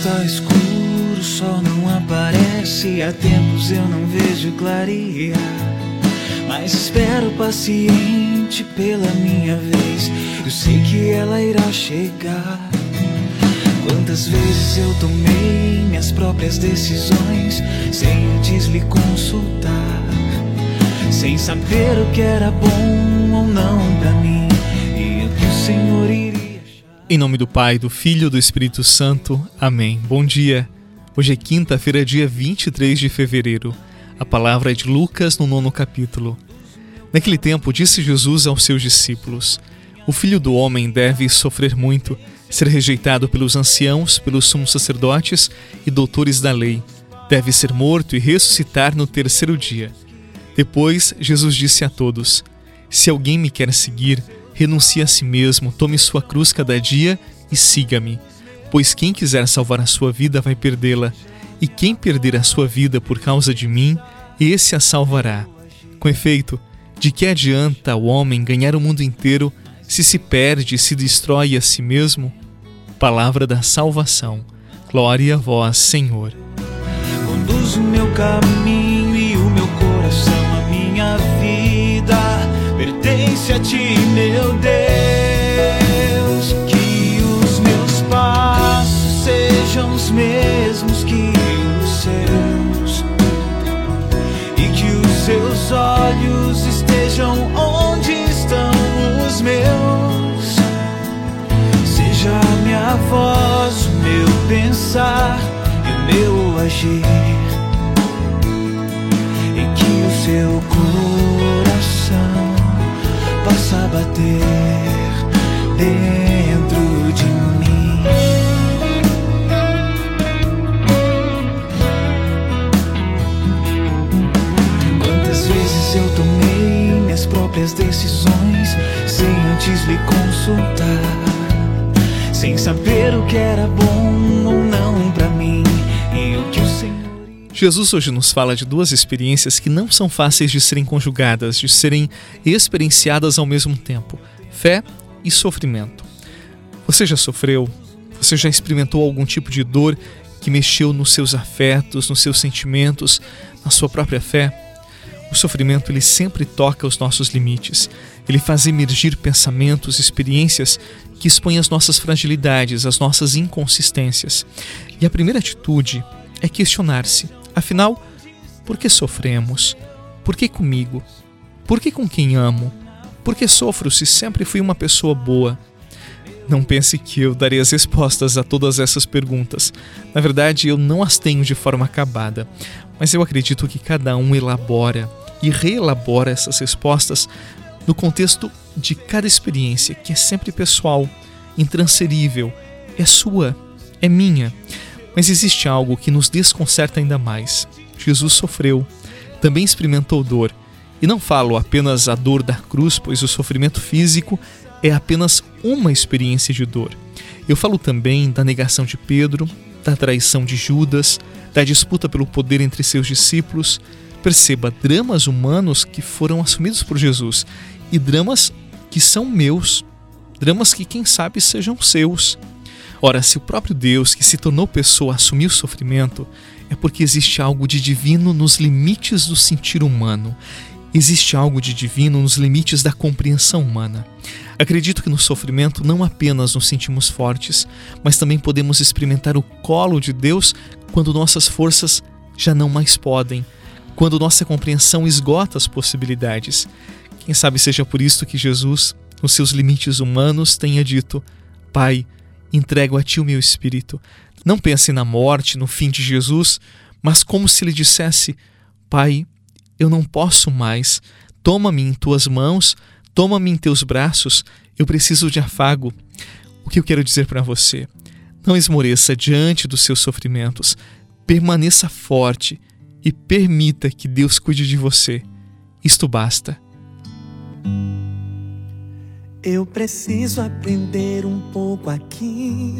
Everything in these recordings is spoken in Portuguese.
está escuro, o sol não aparece. Há tempos eu não vejo clarear. Mas espero paciente pela minha vez. Eu sei que ela irá chegar. Quantas vezes eu tomei minhas próprias decisões sem antes lhe consultar, sem saber o que era bom ou não para mim Em nome do Pai, do Filho e do Espírito Santo. Amém. Bom dia. Hoje é quinta-feira, dia 23 de fevereiro. A palavra é de Lucas no nono capítulo. Naquele tempo, disse Jesus aos seus discípulos: O filho do homem deve sofrer muito ser rejeitado pelos anciãos, pelos sumos sacerdotes e doutores da lei. Deve ser morto e ressuscitar no terceiro dia. Depois, Jesus disse a todos: Se alguém me quer seguir, renuncie a si mesmo, tome sua cruz cada dia e siga-me. Pois quem quiser salvar a sua vida vai perdê-la, e quem perder a sua vida por causa de mim, esse a salvará. Com efeito, de que adianta o homem ganhar o mundo inteiro se se perde e se destrói a si mesmo? Palavra da salvação. Glória a vós, Senhor. Conduz o meu caminho e o meu coração, a minha vida pertence a ti, possa bater dentro de mim. Quantas vezes eu tomei minhas próprias decisões sem antes lhe consultar sem saber o que era bom Jesus hoje nos fala de duas experiências que não são fáceis de serem conjugadas, de serem experienciadas ao mesmo tempo: fé e sofrimento. Você já sofreu? Você já experimentou algum tipo de dor que mexeu nos seus afetos, nos seus sentimentos, na sua própria fé? O sofrimento ele sempre toca os nossos limites. Ele faz emergir pensamentos, experiências que expõem as nossas fragilidades, as nossas inconsistências. E a primeira atitude é questionar-se: afinal, por que sofremos? Por que comigo? Por que com quem amo? Por que sofro se sempre fui uma pessoa boa? Não pense que eu darei as respostas a todas essas perguntas. Na verdade, eu não as tenho de forma acabada, mas eu acredito que cada um elabora e reelabora essas respostas no contexto de cada experiência, que é sempre pessoal, intransferível, é sua, é minha. Mas existe algo que nos desconcerta ainda mais. Jesus sofreu, também experimentou dor. E não falo apenas a dor da cruz, pois o sofrimento físico é apenas uma experiência de dor. Eu falo também da negação de Pedro, da traição de Judas, da disputa pelo poder entre seus discípulos, Perceba dramas humanos que foram assumidos por Jesus e dramas que são meus, dramas que quem sabe sejam seus. Ora, se o próprio Deus que se tornou pessoa assumiu o sofrimento, é porque existe algo de divino nos limites do sentir humano. Existe algo de divino nos limites da compreensão humana. Acredito que no sofrimento não apenas nos sentimos fortes, mas também podemos experimentar o colo de Deus quando nossas forças já não mais podem, quando nossa compreensão esgota as possibilidades. Quem sabe seja por isso que Jesus, nos seus limites humanos, tenha dito: Pai, entrego a ti o meu espírito. Não pense na morte, no fim de Jesus, mas como se ele dissesse: Pai, eu não posso mais. Toma-me em tuas mãos, toma-me em teus braços, eu preciso de afago. O que eu quero dizer para você? Não esmoreça diante dos seus sofrimentos, permaneça forte e permita que Deus cuide de você. Isto basta. Eu preciso aprender um pouco aqui.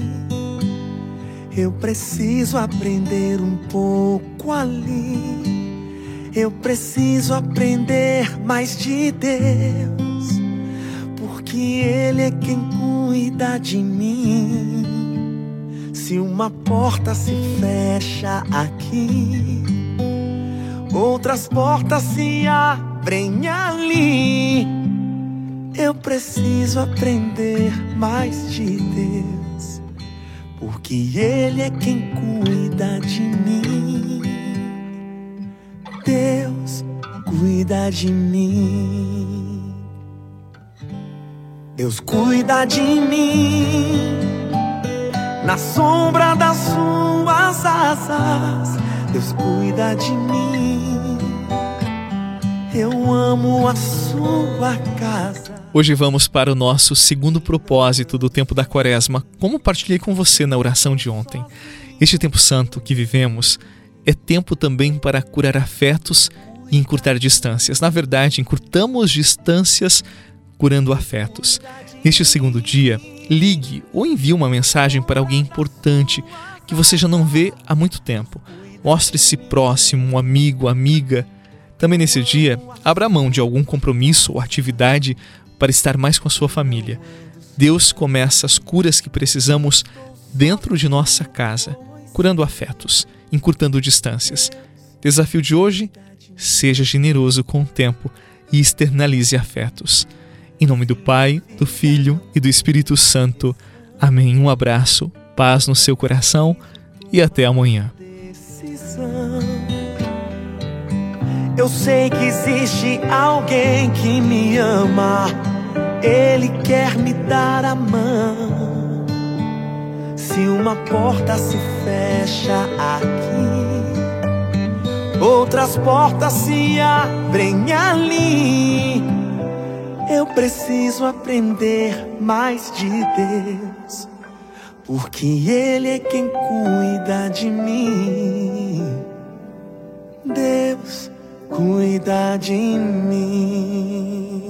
Eu preciso aprender um pouco ali. Eu preciso aprender mais de Deus, porque Ele é quem cuida de mim. Se uma porta se fecha aqui, outras portas se abrem ali. Eu preciso aprender mais de Deus, porque Ele é quem cuida de mim. Deus cuida de mim. Deus cuida de mim. Na sombra das suas asas, Deus cuida de mim. Eu amo a sua casa. Hoje vamos para o nosso segundo propósito do tempo da Quaresma, como partilhei com você na oração de ontem. Este tempo santo que vivemos é tempo também para curar afetos e encurtar distâncias. Na verdade, encurtamos distâncias curando afetos. Neste segundo dia, ligue ou envie uma mensagem para alguém importante que você já não vê há muito tempo. Mostre-se próximo, um amigo, amiga. Também nesse dia, abra mão de algum compromisso ou atividade para estar mais com a sua família. Deus começa as curas que precisamos dentro de nossa casa, curando afetos, encurtando distâncias. Desafio de hoje: seja generoso com o tempo e externalize afetos. Em nome do Pai, do Filho e do Espírito Santo. Amém. Um abraço, paz no seu coração e até amanhã. Eu sei que existe alguém que me ama, Ele quer me dar a mão. Se uma porta se fecha aqui, outras portas se abrem ali. Eu preciso aprender mais de Deus, porque Ele é quem cuida de mim. Deus cuida de mim.